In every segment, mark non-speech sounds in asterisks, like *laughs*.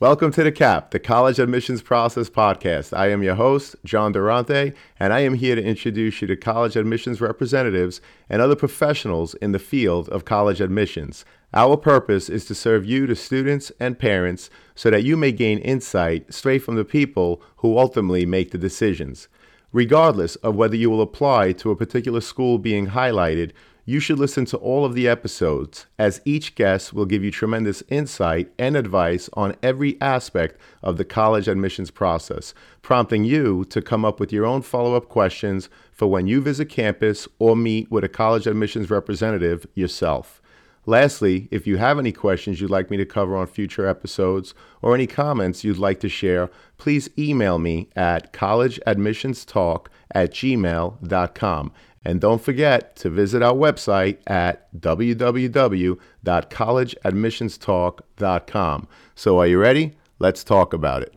Welcome to the CAP, the College Admissions Process Podcast. I am your host, John Durante, and I am here to introduce you to college admissions representatives and other professionals in the field of college admissions. Our purpose is to serve you, the students and parents, so that you may gain insight straight from the people who ultimately make the decisions. Regardless of whether you will apply to a particular school being highlighted, you should listen to all of the episodes, as each guest will give you tremendous insight and advice on every aspect of the college admissions process, prompting you to come up with your own follow up questions for when you visit campus or meet with a college admissions representative yourself. Lastly, if you have any questions you'd like me to cover on future episodes or any comments you'd like to share, please email me at collegeadmissionstalk at gmail.com. And don't forget to visit our website at www.collegeadmissionstalk.com. So, are you ready? Let's talk about it.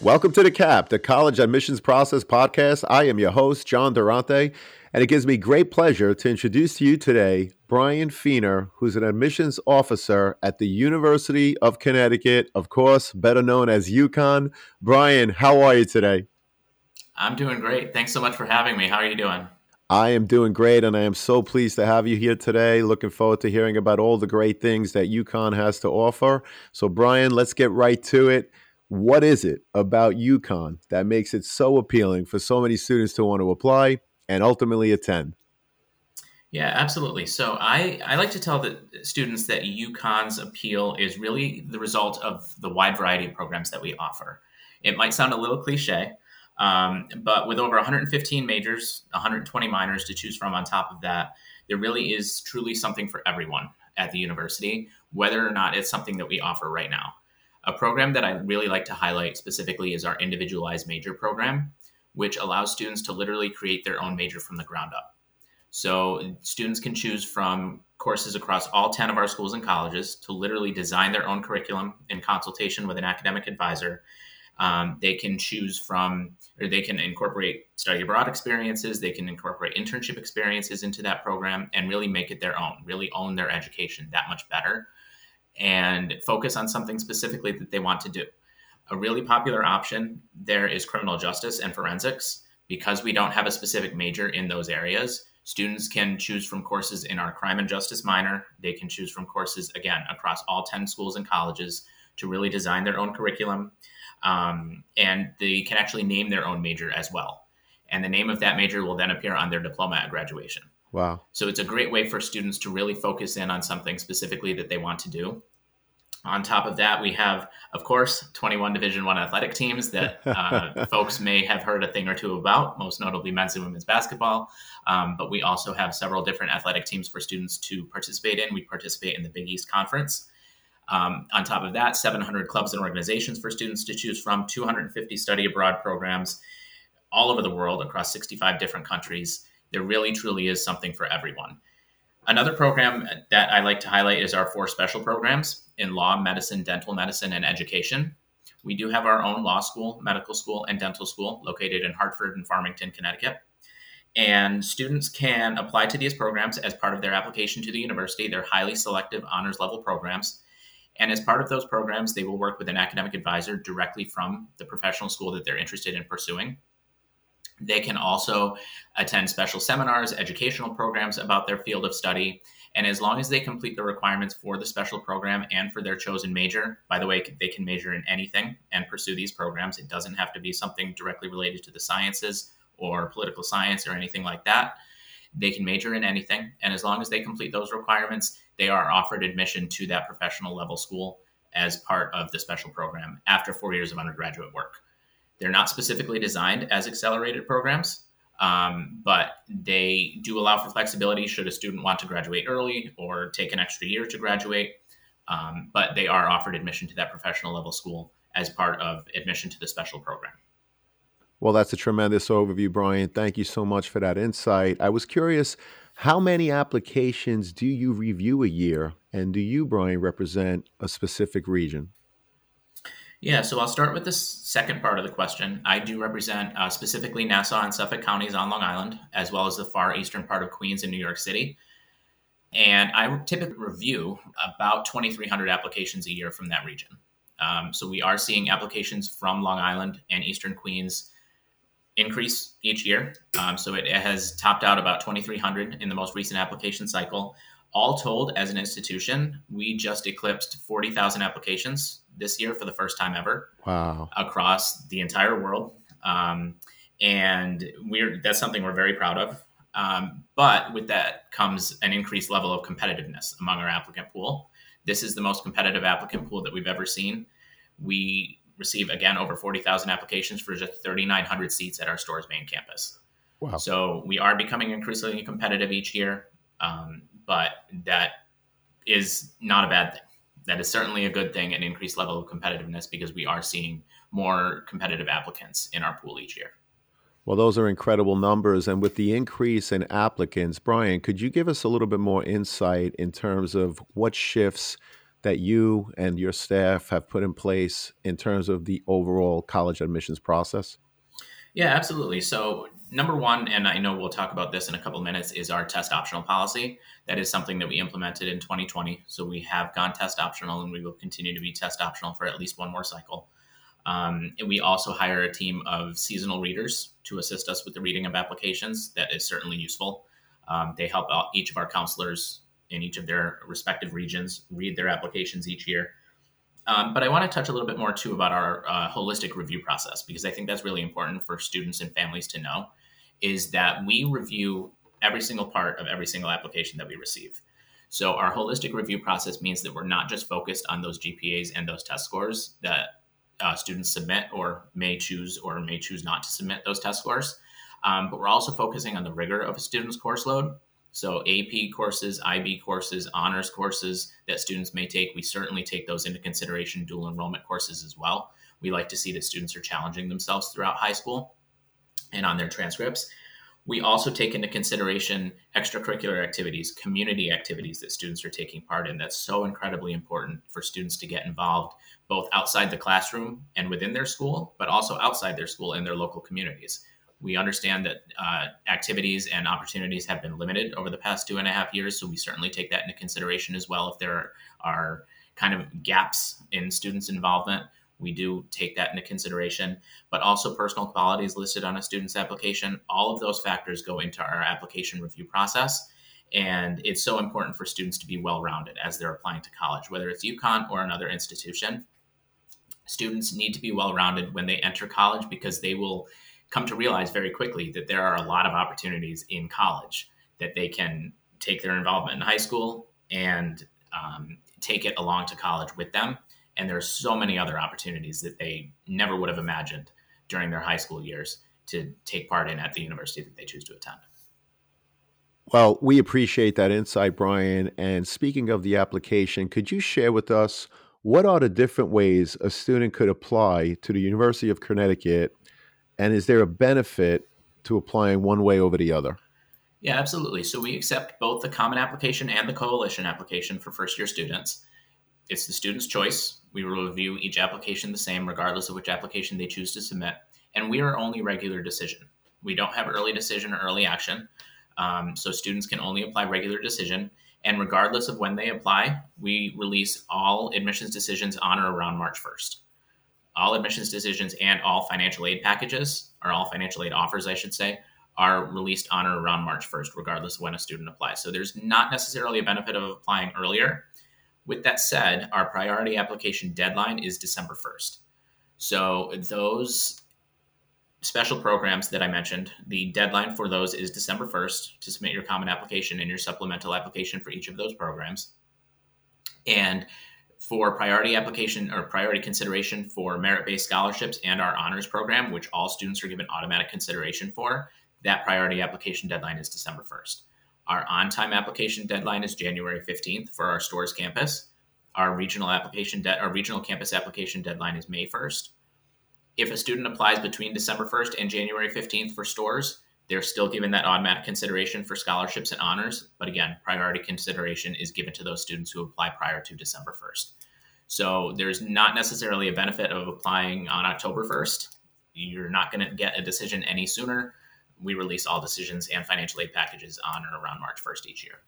Welcome to the CAP, the College Admissions Process Podcast. I am your host, John Durante, and it gives me great pleasure to introduce to you today Bryan Feener, who's an admissions officer at the University of Connecticut, of course, better known as UConn. Bryan, how are you today? I'm doing great. Thanks so much for having me. How are you doing? I am doing great, and I am so pleased to have you here today. Looking forward to hearing about all the great things that UConn has to offer. So, Bryan, let's get right to it. What is it about UConn that makes it so appealing for so many students to want to apply and ultimately attend? Yeah, absolutely. So I, I like to tell the students that UConn's appeal is really the result of the wide variety of programs that we offer. It might sound a little cliche, um, but with over 115 majors, 120 minors to choose from on top of that, there really is truly something for everyone at the university, whether or not it's something that we offer right now. A program that I really like to highlight specifically is our individualized major program, which allows students to literally create their own major from the ground up. So students can choose from courses across all 10 of our schools and colleges to literally design their own curriculum in consultation with an academic advisor um, they can choose from, or they can incorporate study abroad experiences, they can incorporate internship experiences into that program and really make it their own, really own their education that much better and focus on something specifically that they want to do. A really popular option there is criminal justice and forensics. Because we don't have a specific major in those areas, students can choose from courses in our crime and justice minor. They can choose from courses, again, across all 10 schools and colleges to really design their own curriculum um, and they can actually name their own major as well. And the name of that major will then appear on their diploma at graduation. Wow. So it's a great way for students to really focus in on something specifically that they want to do. On top of that, we have, of course, 21 Division One athletic teams that *laughs* uh, folks may have heard a thing or two about, most notably men's and women's basketball. Um, but we also have several different athletic teams for students to participate in. We participate in the Big East Conference, um, on top of that, 700 clubs and organizations for students to choose from, 250 study abroad programs all over the world across 65 different countries. There really, truly is something for everyone. Another program that I like to highlight is our four special programs in law, medicine, dental medicine, and education. We do have our own law school, medical school, and dental school located in Hartford and Farmington, Connecticut. And students can apply to these programs as part of their application to the university. They're highly selective honors level programs. And as part of those programs, they will work with an academic advisor directly from the professional school that they're interested in pursuing. They can also attend special seminars, educational programs about their field of study. And as long as they complete the requirements for the special program and for their chosen major, by the way, they can major in anything and pursue these programs. It doesn't have to be something directly related to the sciences or political science or anything like that. They can major in anything. And as long as they complete those requirements, they are offered admission to that professional level school as part of the special program after four years of undergraduate work. They're not specifically designed as accelerated programs, um, but they do allow for flexibility should a student want to graduate early or take an extra year to graduate. Um, but they are offered admission to that professional level school as part of admission to the special program. Well, that's a tremendous overview, Bryan. Thank you so much for that insight. I was curious, how many applications do you review a year? And do you, Bryan, represent a specific region? Yeah, so I'll start with the second part of the question. I do represent uh, specifically Nassau and Suffolk counties on Long Island, as well as the far eastern part of Queens and New York City. And I typically review about 2,300 applications a year from that region. Um, so we are seeing applications from Long Island and Eastern Queens increase each year. Um, so it, it, has topped out about 2,300 in the most recent application cycle. All told, as an institution, we just eclipsed 40,000 applications this year for the first time ever. Wow! Across the entire world, um, and we're that's something we're very proud of. Um, but with that comes an increased level of competitiveness among our applicant pool. This is the most competitive applicant pool that we've ever seen. We receive again over 40,000 applications for just 3,900 seats at our Storrs main campus. Wow. So we are becoming increasingly competitive each year, um, but that is not a bad thing. That is certainly a good thing, an increased level of competitiveness because we are seeing more competitive applicants in our pool each year. Well, those are incredible numbers. And with the increase in applicants, Bryan, could you give us a little bit more insight in terms of what shifts that you and your staff have put in place in terms of the overall college admissions process? Yeah, absolutely. So, number one, and I know we'll talk about this in a couple minutes, is our test optional policy. That is something that we implemented in 2020. So, we have gone test optional and we will continue to be test optional for at least one more cycle. Um, and we also hire a team of seasonal readers to assist us with the reading of applications. That is certainly useful. Um, they help each of our counselors in each of their respective regions read their applications each year. Um, but I want to touch a little bit more too about our uh, holistic review process because I think that's really important for students and families to know is that we review every single part of every single application that we receive. So our holistic review process means that we're not just focused on those GPAs and those test scores that uh, students submit or may choose or may choose not to submit those test scores, um, but we're also focusing on the rigor of a student's course load so AP courses, IB courses, honors courses that students may take, we certainly take those into consideration, dual enrollment courses as well. We like to see that students are challenging themselves throughout high school and on their transcripts. We also take into consideration extracurricular activities, community activities that students are taking part in. That's so incredibly important for students to get involved both outside the classroom and within their school, but also outside their school in their local communities. We understand that uh, activities and opportunities have been limited over the past two and a half years, so we certainly take that into consideration as well. If there are kind of gaps in students' involvement, we do take that into consideration. But also, personal qualities listed on a student's application, all of those factors go into our application review process. And it's so important for students to be well rounded as they're applying to college, whether it's UConn or another institution. Students need to be well rounded when they enter college because they will come to realize very quickly that there are a lot of opportunities in college that they can take their involvement in high school and um, take it along to college with them. And there's so many other opportunities that they never would have imagined during their high school years to take part in at the university that they choose to attend. Well, we appreciate that insight, Bryan. And speaking of the application, could you share with us what are the different ways a student could apply to the University of Connecticut and is there a benefit to applying one way over the other? Yeah, absolutely. So we accept both the common application and the coalition application for first year students. It's the student's choice. We will review each application the same, regardless of which application they choose to submit. And we are only regular decision. We don't have early decision or early action. Um, so students can only apply regular decision. And regardless of when they apply, we release all admissions decisions on or around March 1st all admissions decisions and all financial aid packages, or all financial aid offers, I should say, are released on or around March 1st, regardless of when a student applies. So there's not necessarily a benefit of applying earlier. With that said, our priority application deadline is December 1st. So those special programs that I mentioned, the deadline for those is December 1st to submit your common application and your supplemental application for each of those programs. And for priority application or priority consideration for merit based scholarships and our honors program, which all students are given automatic consideration for, that priority application deadline is December 1st. Our on time application deadline is January 15th for our Storrs campus. Our regional application de- our regional campus application deadline is May 1st. If a student applies between December 1st and January 15th for Storrs, they're still given that automatic consideration for scholarships and honors. But again, priority consideration is given to those students who apply prior to December 1st. So there's not necessarily a benefit of applying on October 1st. You're not going to get a decision any sooner. We release all decisions and financial aid packages on or around March 1st each year.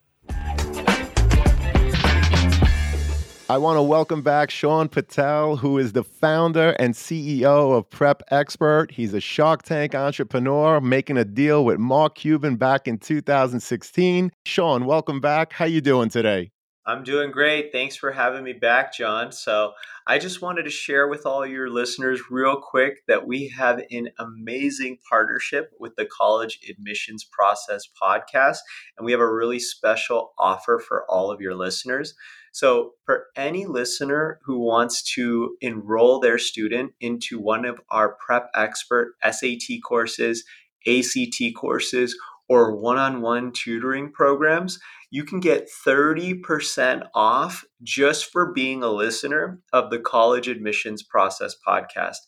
I want to welcome back Shaan Patel, who is the founder and CEO of Prep Expert. He's a Shark Tank entrepreneur making a deal with Mark Cuban back in 2016. Shaan, welcome back. How you doing today? I'm doing great. Thanks for having me back, John. So, I just wanted to share with all your listeners, real quick, that we have an amazing partnership with the College Admissions Process podcast, and we have a really special offer for all of your listeners. So, for any listener who wants to enroll their student into one of our Prep Expert SAT courses, ACT courses, or one on one tutoring programs, you can get 30% off just for being a listener of the College Admissions Process podcast.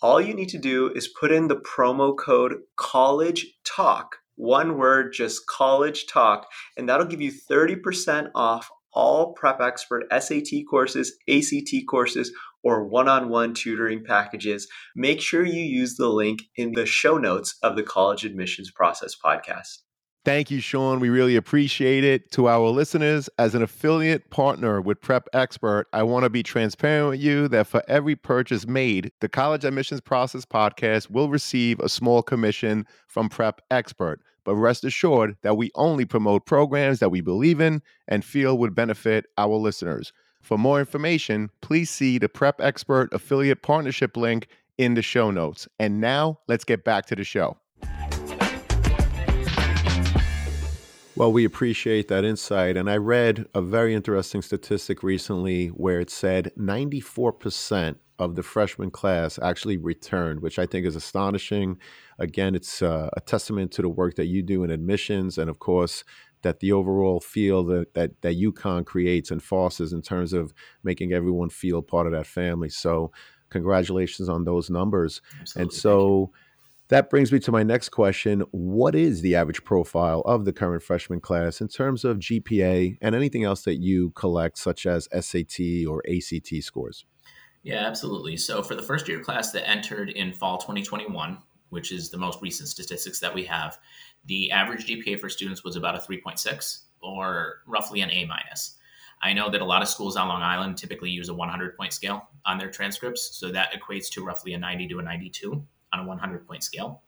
All you need to do is put in the promo code College Talk, one word, just College Talk, and that'll give you 30% off all Prep Expert SAT courses, ACT courses, or one on one tutoring packages, make sure you use the link in the show notes of the College Admissions Process podcast. Thank you, Shaan. We really appreciate it. To our listeners, as an affiliate partner with Prep Expert, I want to be transparent with you that for every purchase made, the College Admissions Process podcast will receive a small commission from Prep Expert. But rest assured that we only promote programs that we believe in and feel would benefit our listeners. For more information, please see the Prep Expert affiliate partnership link in the show notes. And now let's get back to the show. Well, we appreciate that insight. And I read a very interesting statistic recently where it said 94% of the freshman class actually returned, which I think is astonishing. Again, it's uh, a testament to the work that you do in admissions and, of course, that the overall feel that, that, that UConn creates and fosters in terms of making everyone feel part of that family. So, congratulations on those numbers. Absolutely. And so, that brings me to my next question. What is the average profile of the current freshman class in terms of GPA and anything else that you collect, such as SAT or ACT scores? Yeah, absolutely. So, for the first year class that entered in fall 2021, which is the most recent statistics that we have, the average GPA for students was about a 3.6 or roughly an A minus. I know that a lot of schools on Long Island typically use a 100 point scale on their transcripts, so that equates to roughly a 90 to a 92 on a 100 point scale.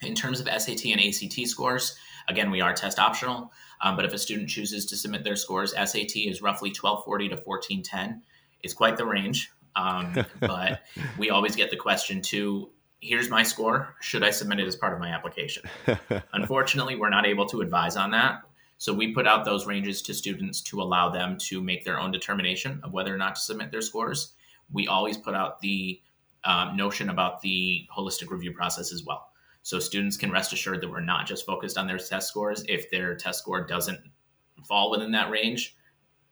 In terms of SAT and ACT scores, again, we are test optional, um, but if a student chooses to submit their scores, SAT is roughly 1240 to 1410. It's quite the range, um, *laughs* but we always get the question too here's my score. Should I submit it as part of my application? *laughs* Unfortunately, we're not able to advise on that. So we put out those ranges to students to allow them to make their own determination of whether or not to submit their scores. We always put out the um, notion about the holistic review process as well. So students can rest assured that we're not just focused on their test scores. If their test score doesn't fall within that range,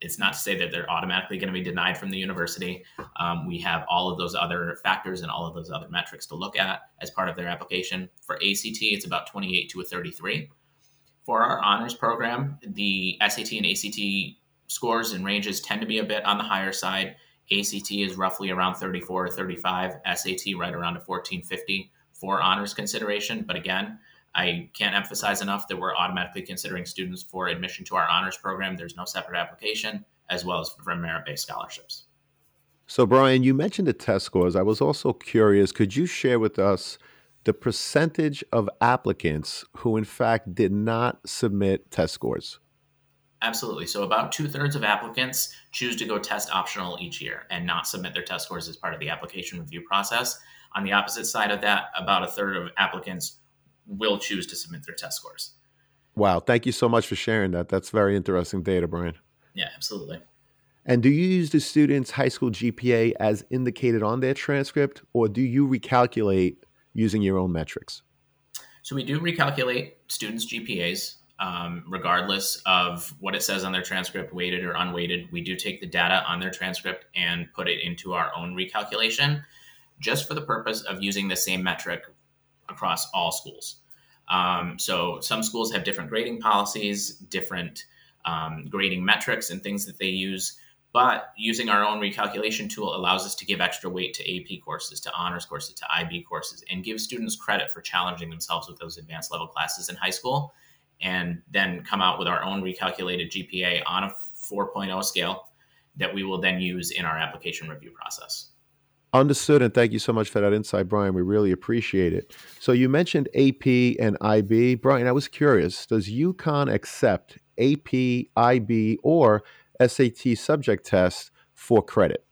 it's not to say that they're automatically going to be denied from the university. Um, we have all of those other factors and all of those other metrics to look at as part of their application. For ACT, it's about 28 to a 33. For our honors program, the SAT and ACT scores and ranges tend to be a bit on the higher side. ACT is roughly around 34 or 35, SAT right around a 1450 for honors consideration. But again, I can't emphasize enough that we're automatically considering students for admission to our honors program. There's no separate application, as well as for merit based scholarships. So, Bryan, you mentioned the test scores. I was also curious could you share with us the percentage of applicants who, in fact, did not submit test scores? Absolutely. So, about two thirds of applicants choose to go test optional each year and not submit their test scores as part of the application review process. On the opposite side of that, about a third of applicants will choose to submit their test scores. Wow. Thank you so much for sharing that. That's very interesting data, Bryan. Yeah, absolutely. And do you use the student's high school GPA as indicated on their transcript, or do you recalculate using your own metrics? So we do recalculate students' GPAs, um, regardless of what it says on their transcript, weighted or unweighted. We do take the data on their transcript and put it into our own recalculation. just for the purpose of using the same metric across all schools. Um, so some schools have different grading policies, different um, grading metrics, and things that they use. But using our own recalculation tool allows us to give extra weight to AP courses, to honors courses, to IB courses, and give students credit for challenging themselves with those advanced level classes in high school, and then come out with our own recalculated GPA on a 4.0 scale that we will then use in our application review process. Understood, and thank you so much for that insight, Bryan. We really appreciate it. So you mentioned AP and IB. Bryan, I was curious, does UConn accept AP, IB, or SAT subject tests for credit?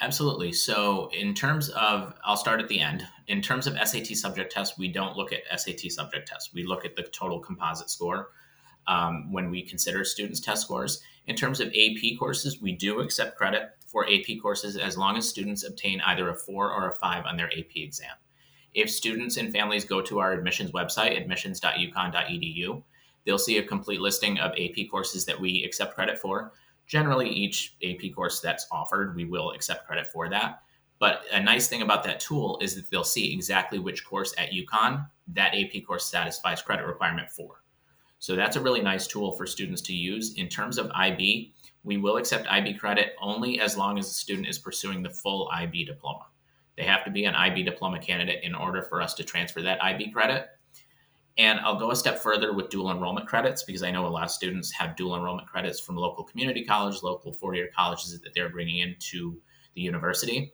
Absolutely. So, in terms of, I'll start at the end. In terms of SAT subject tests, we don't look at SAT subject tests. We look at the total composite score um, when we consider students' test scores. In terms of AP courses, we do accept credit for AP courses as long as students obtain either a four or a five on their AP exam. If students and families go to our admissions website, admissions.uconn.edu, they'll see a complete listing of AP courses that we accept credit for. Generally, each AP course that's offered, we will accept credit for that. But a nice thing about that tool is that they'll see exactly which course at UConn that AP course satisfies credit requirement for. So that's a really nice tool for students to use. In terms of IB, we will accept IB credit only as long as the student is pursuing the full IB diploma. They have to be an IB diploma candidate in order for us to transfer that IB credit. And I'll go a step further with dual enrollment credits because I know a lot of students have dual enrollment credits from local community college, local four year colleges that they're bringing into the university.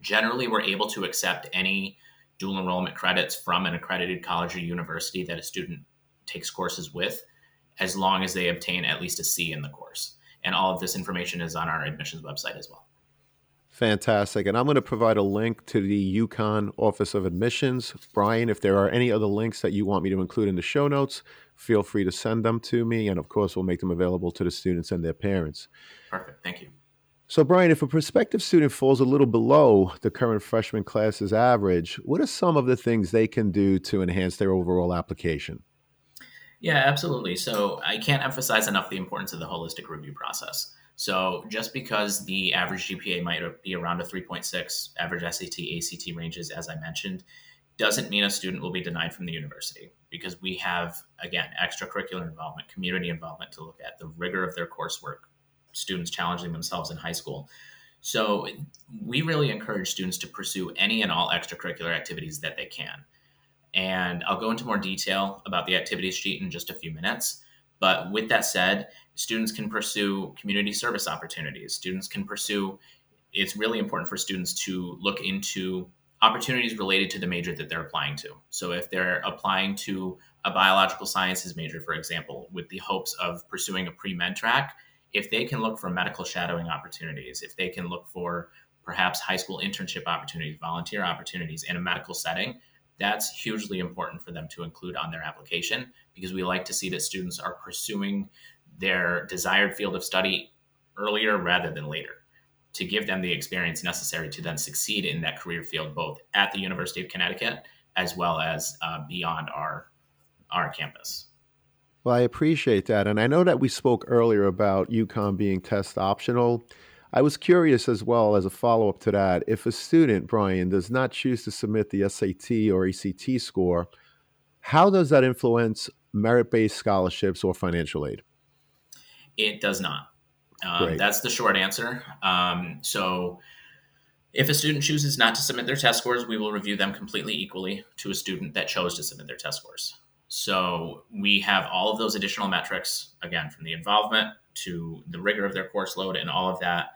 Generally, we're able to accept any dual enrollment credits from an accredited college or university that a student takes courses with as long as they obtain at least a C in the course. And all of this information is on our admissions website as well. Fantastic. And I'm going to provide a link to the UConn Office of Admissions. Bryan, if there are any other links that you want me to include in the show notes, feel free to send them to me. And of course, we'll make them available to the students and their parents. Perfect. Thank you. So, Bryan, if a prospective student falls a little below the current freshman class's average, what are some of the things they can do to enhance their overall application? Yeah, absolutely. So, I can't emphasize enough the importance of the holistic review process. So just because the average GPA might be around a 3.6, average SAT, ACT ranges, as I mentioned, doesn't mean a student will be denied from the university because we have, again, extracurricular involvement, community involvement to look at, the rigor of their coursework, students challenging themselves in high school. So we really encourage students to pursue any and all extracurricular activities that they can. And I'll go into more detail about the activities sheet in just a few minutes. But with that said, students can pursue community service opportunities. Students can pursue, it's really important for students to look into opportunities related to the major that they're applying to. So if they're applying to a biological sciences major, for example, with the hopes of pursuing a pre med track, if they can look for medical shadowing opportunities, if they can look for perhaps high school internship opportunities, volunteer opportunities in a medical setting, that's hugely important for them to include on their application because we like to see that students are pursuing their desired field of study earlier rather than later to give them the experience necessary to then succeed in that career field both at the University of Connecticut as well as uh, beyond our our campus. Well, I appreciate that. And I know that we spoke earlier about UConn being test optional. I was curious as well as a follow up to that if a student, Bryan, does not choose to submit the SAT or ACT score, how does that influence merit based scholarships or financial aid? It does not. Um, that's the short answer. Um, so, if a student chooses not to submit their test scores, we will review them completely equally to a student that chose to submit their test scores. So, we have all of those additional metrics, again, from the involvement to the rigor of their course load and all of that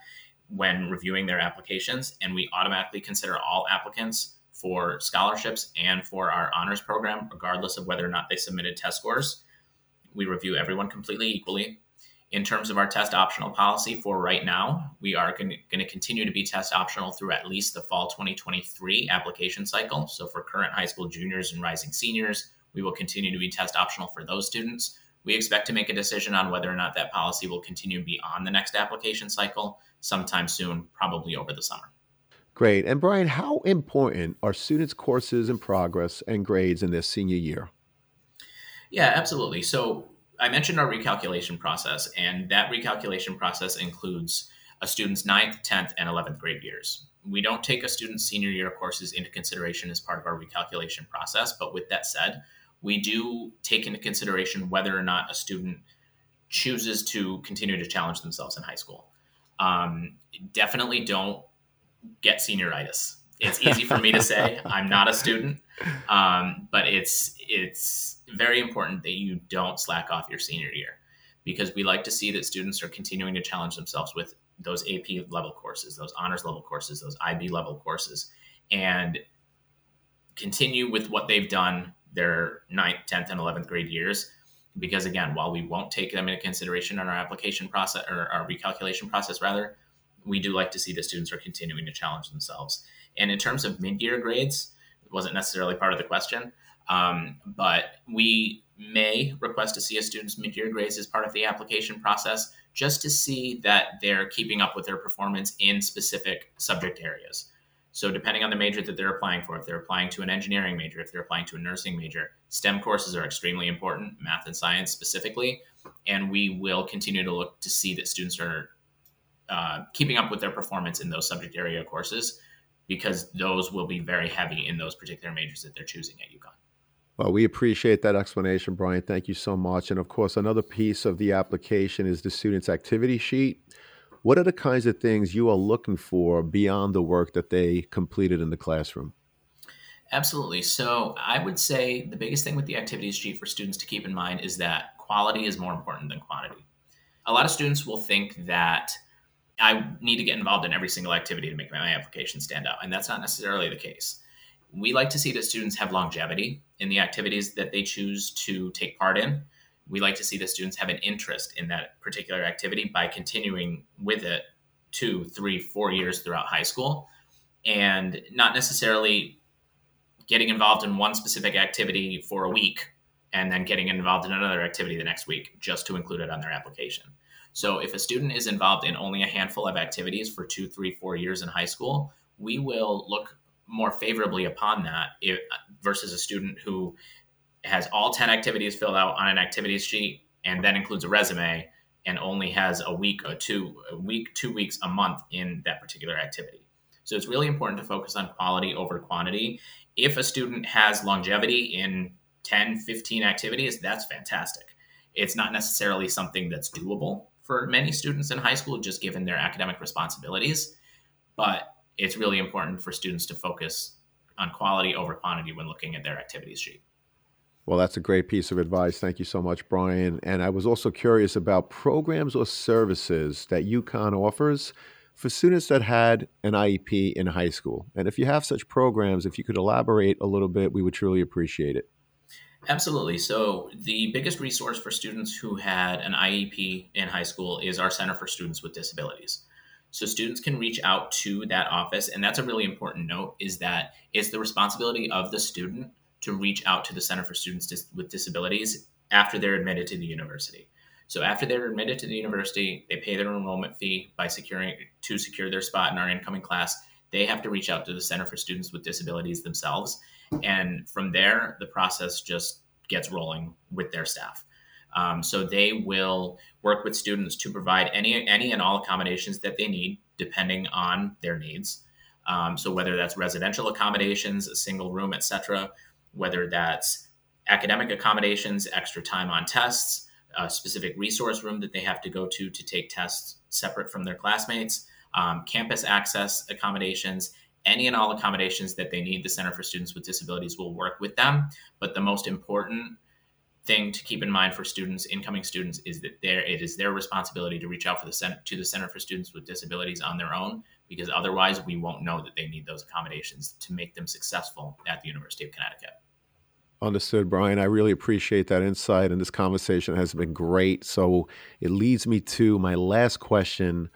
when reviewing their applications. And we automatically consider all applicants for scholarships and for our honors program, regardless of whether or not they submitted test scores. We review everyone completely equally in terms of our test optional policy for right now, we are going to continue to be test optional through at least the fall 2023 application cycle. So for current high school juniors and rising seniors, we will continue to be test optional for those students. We expect to make a decision on whether or not that policy will continue beyond the next application cycle sometime soon, probably over the summer. Great. And Bryan, how important are students' courses and progress and grades in their senior year? Yeah, absolutely. So I mentioned our recalculation process, and that recalculation process includes a student's ninth, 10th, and 11th grade years. we don't take a student's senior year courses into consideration as part of our recalculation process. But with that said, we do take into consideration whether or not a student chooses to continue to challenge themselves in high school. Um, definitely don't get senioritis. It's easy for me to say. *laughs* I'm not a student, um, but it's it's very important that you don't slack off your senior year because we like to see that students are continuing to challenge themselves with those AP level courses, those honors level courses, those IB level courses, and continue with what they've done their 9th, 10th, and 11th grade years. Because again, while we won't take them into consideration in our application process or our recalculation process, rather, we do like to see the students are continuing to challenge themselves. And in terms of mid year grades, it wasn't necessarily part of the question, um, but we may request to see a student's mid year grades as part of the application process just to see that they're keeping up with their performance in specific subject areas. So, depending on the major that they're applying for, if they're applying to an engineering major, if they're applying to a nursing major, STEM courses are extremely important, math and science specifically. And we will continue to look to see that students are uh, keeping up with their performance in those subject area courses because those will be very heavy in those particular majors that they're choosing at UConn. Well, we appreciate that explanation, Bryan. Thank you so much. And of course, another piece of the application is the student's activity sheet. What are the kinds of things you are looking for beyond the work that they completed in the classroom? Absolutely. So, I would say the biggest thing with the activities sheet for students to keep in mind is that quality is more important than quantity. A lot of students will think that I need to get involved in every single activity to make my application stand out, and that's not necessarily the case we like to see that students have longevity in the activities that they choose to take part in. We like to see the students have an interest in that particular activity by continuing with it two, three, four years throughout high school and not necessarily getting involved in one specific activity for a week and then getting involved in another activity the next week just to include it on their application. So if a student is involved in only a handful of activities for two, three, four years in high school, we will look more favorably upon that if, versus a student who has all 10 activities filled out on an activities sheet and then includes a resume and only has a week or two a week two weeks a month in that particular activity. So it's really important to focus on quality over quantity. If a student has longevity in 10 15 activities that's fantastic. It's not necessarily something that's doable for many students in high school just given their academic responsibilities but it's really important for students to focus on quality over quantity when looking at their activities sheet. Well, that's a great piece of advice. Thank you so much, Bryan. And I was also curious about programs or services that UConn offers for students that had an IEP in high school. And if you have such programs, if you could elaborate a little bit, we would truly appreciate it. Absolutely. So, the biggest resource for students who had an IEP in high school is our Center for Students with Disabilities. So students can reach out to that office. And that's a really important note is that it's the responsibility of the student to reach out to the Center for Students with Disabilities after they're admitted to the university. So after they're admitted to the university, they pay their enrollment fee by securing to secure their spot in our incoming class. They have to reach out to the Center for Students with Disabilities themselves. And from there, the process just gets rolling with their staff. Um, so they will work with students to provide any any and all accommodations that they need, depending on their needs. Um, so whether that's residential accommodations, a single room, etc., whether that's academic accommodations, extra time on tests, a specific resource room that they have to go to to take tests separate from their classmates, um, campus access accommodations, any and all accommodations that they need, the Center for Students with Disabilities will work with them. But the most important thing to keep in mind for students, incoming students, is that there it is their responsibility to reach out for the to the Center for Students with Disabilities on their own, because otherwise we won't know that they need those accommodations to make them successful at the University of Connecticut. Understood, Bryan. I really appreciate that insight, and this conversation has been great. So it leads me to my last question.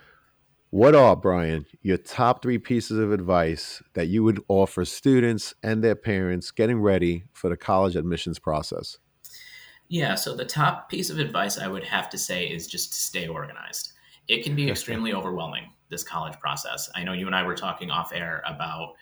What are, Bryan, your top three pieces of advice that you would offer students and their parents getting ready for the college admissions process? Yeah, so the top piece of advice I would have to say is just to stay organized. It can be *laughs* extremely overwhelming, this college process. I know you and I were talking off air about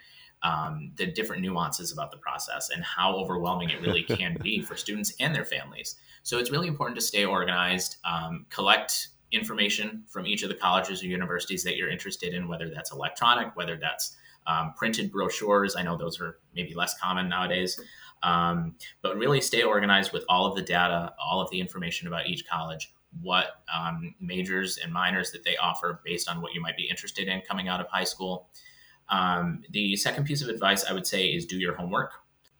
um, the different nuances about the process and how overwhelming it really can be *laughs* for students and their families. So it's really important to stay organized, um, collect information from each of the colleges or universities that you're interested in, whether that's electronic, whether that's um, printed brochures. I know those are maybe less common nowadays. Um, but really stay organized with all of the data, all of the information about each college, what um, majors and minors that they offer based on what you might be interested in coming out of high school. Um, the second piece of advice I would say is do your homework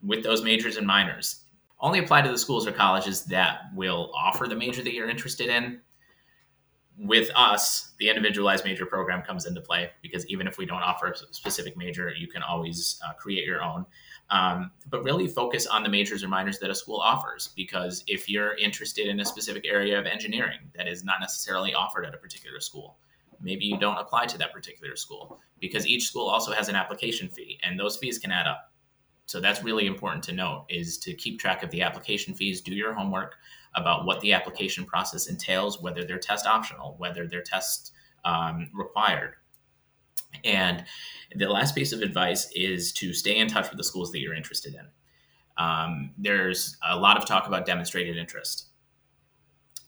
with those majors and minors. Only apply to the schools or colleges that will offer the major that you're interested in. With us, the individualized major program comes into play because even if we don't offer a specific major, you can always uh, create your own. Um, but really focus on the majors or minors that a school offers because if you're interested in a specific area of engineering that is not necessarily offered at a particular school, maybe you don't apply to that particular school because each school also has an application fee and those fees can add up. So that's really important to note is to keep track of the application fees, do your homework about what the application process entails, whether they're test optional, whether they're test um, required. And the last piece of advice is to stay in touch with the schools that you're interested in. Um, there's a lot of talk about demonstrated interest.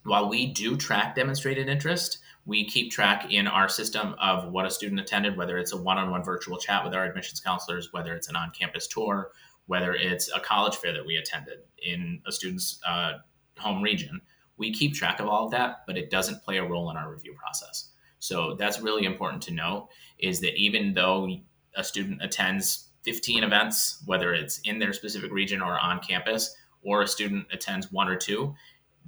While we do track demonstrated interest, we keep track in our system of what a student attended, whether it's a one on one virtual chat with our admissions counselors, whether it's an on campus tour, whether it's a college fair that we attended in a student's uh, home region. We keep track of all of that, but it doesn't play a role in our review process. So that's really important to note is that even though a student attends 15 events, whether it's in their specific region or on campus, or a student attends one or two,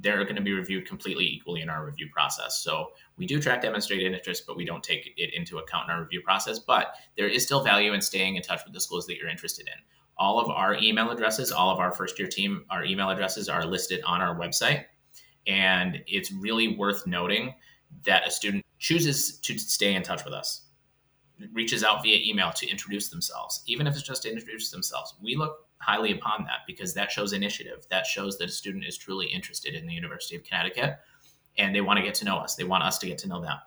they're going to be reviewed completely equally in our review process. So we do track demonstrated interest, but we don't take it into account in our review process. But there is still value in staying in touch with the schools that you're interested in. All of our email addresses, all of our first year team, our email addresses are listed on our website. And it's really worth noting that a student chooses to stay in touch with us, reaches out via email to introduce themselves, even if it's just to introduce themselves, we look highly upon that because that shows initiative. That shows that a student is truly interested in the University of Connecticut and they want to get to know us. They want us to get to know them.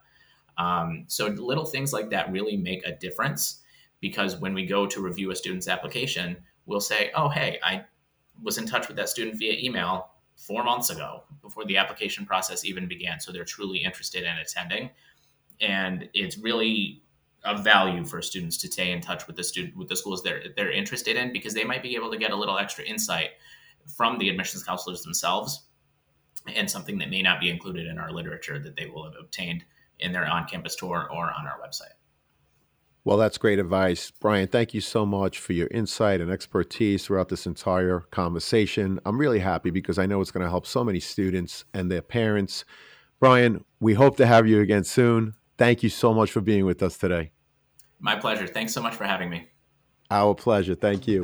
Um, so little things like that really make a difference because when we go to review a student's application, we'll say, oh, hey, I was in touch with that student via email four months ago before the application process even began. So they're truly interested in attending. And it's really a value for students to stay in touch with the student with the schools they're they're interested in because they might be able to get a little extra insight from the admissions counselors themselves and something that may not be included in our literature that they will have obtained in their on-campus tour or on our website. Well, that's great advice. Bryan, thank you so much for your insight and expertise throughout this entire conversation. I'm really happy because I know it's going to help so many students and their parents. Bryan, we hope to have you again soon. Thank you so much for being with us today. My pleasure. Thanks so much for having me. Our pleasure. Thank you.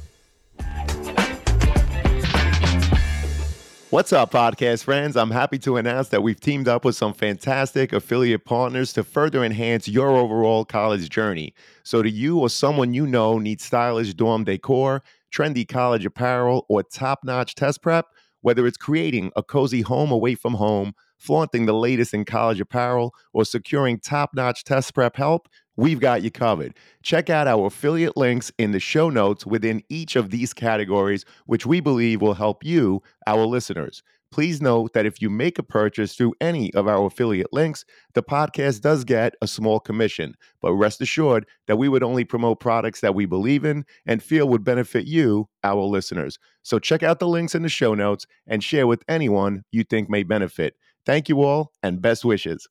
What's up, podcast friends? I'm happy to announce that we've teamed up with some fantastic affiliate partners to further enhance your overall college journey. So, do you or someone you know needs stylish dorm decor, trendy college apparel, or top notch test prep? Whether it's creating a cozy home away from home, flaunting the latest in college apparel, or securing top notch test prep help, we've got you covered. Check out our affiliate links in the show notes within each of these categories, which we believe will help you, our listeners. Please note that if you make a purchase through any of our affiliate links, the podcast does get a small commission. But rest assured that we would only promote products that we believe in and feel would benefit you, our listeners. So check out the links in the show notes and share with anyone you think may benefit. Thank you all and best wishes.